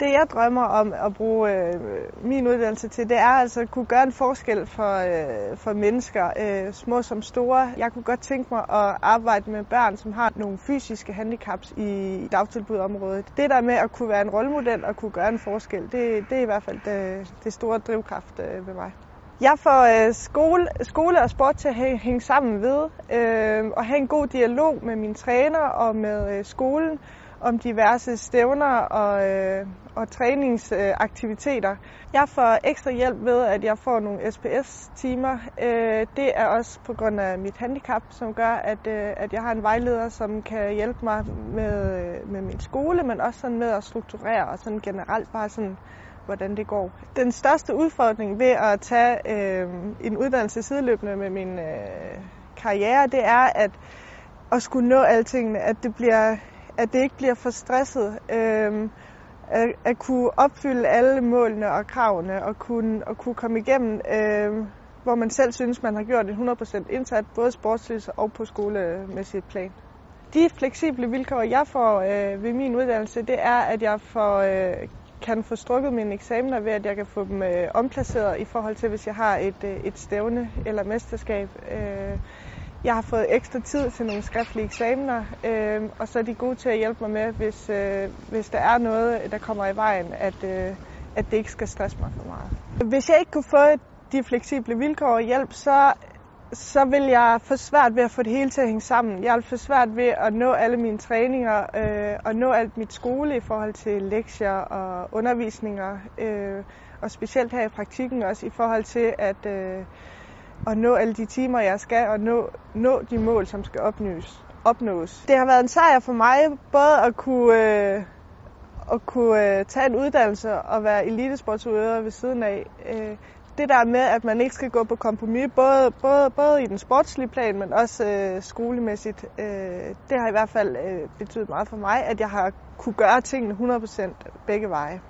Det jeg drømmer om at bruge øh, min uddannelse til, det er altså at kunne gøre en forskel for, øh, for mennesker, øh, små som store. Jeg kunne godt tænke mig at arbejde med børn, som har nogle fysiske handicaps i, dagtilbudområdet. Det der med at kunne være en rollemodel og kunne gøre en forskel, det, det er i hvert fald det, det store drivkraft øh, ved mig. Jeg får øh, skole, skole og sport til at hænge sammen ved, øh, og have en god dialog med mine træner og med øh, skolen om diverse stævner og, øh, og træningsaktiviteter. Jeg får ekstra hjælp ved, at jeg får nogle SPS-timer. Øh, det er også på grund af mit handicap, som gør, at, øh, at jeg har en vejleder, som kan hjælpe mig med, øh, med min skole, men også sådan med at strukturere og sådan generelt bare sådan hvordan det går. Den største udfordring ved at tage øh, en uddannelse sideløbende med min øh, karriere, det er at, at skulle nå alting, at det, bliver, at det ikke bliver for stresset. Øh, at, at kunne opfylde alle målene og kravene og kunne, og kunne komme igennem, øh, hvor man selv synes, man har gjort en 100% indsats, både sportsligt og på skolemæssigt plan. De fleksible vilkår, jeg får øh, ved min uddannelse, det er, at jeg får øh, kan få strukket mine eksamener ved, at jeg kan få dem øh, omplaceret i forhold til, hvis jeg har et, øh, et stævne eller mesterskab. Øh, jeg har fået ekstra tid til nogle skriftlige eksamener, øh, og så er de gode til at hjælpe mig med, hvis, øh, hvis der er noget, der kommer i vejen, at, øh, at det ikke skal stresse mig for meget. Hvis jeg ikke kunne få de fleksible vilkår og hjælp, så så vil jeg få svært ved at få det hele til at hænge sammen. Jeg vil få svært ved at nå alle mine træninger øh, og nå alt mit skole i forhold til lektier og undervisninger. Øh, og specielt her i praktikken også i forhold til at, øh, at nå alle de timer, jeg skal, og nå, nå de mål, som skal opnås. opnås. Det har været en sejr for mig både at kunne, øh, at kunne øh, tage en uddannelse og være elitesportsudøver ved siden af. Øh, det der med, at man ikke skal gå på kompromis, både, både, både i den sportslige plan, men også øh, skolemæssigt, øh, det har i hvert fald øh, betydet meget for mig, at jeg har kunne gøre tingene 100% begge veje.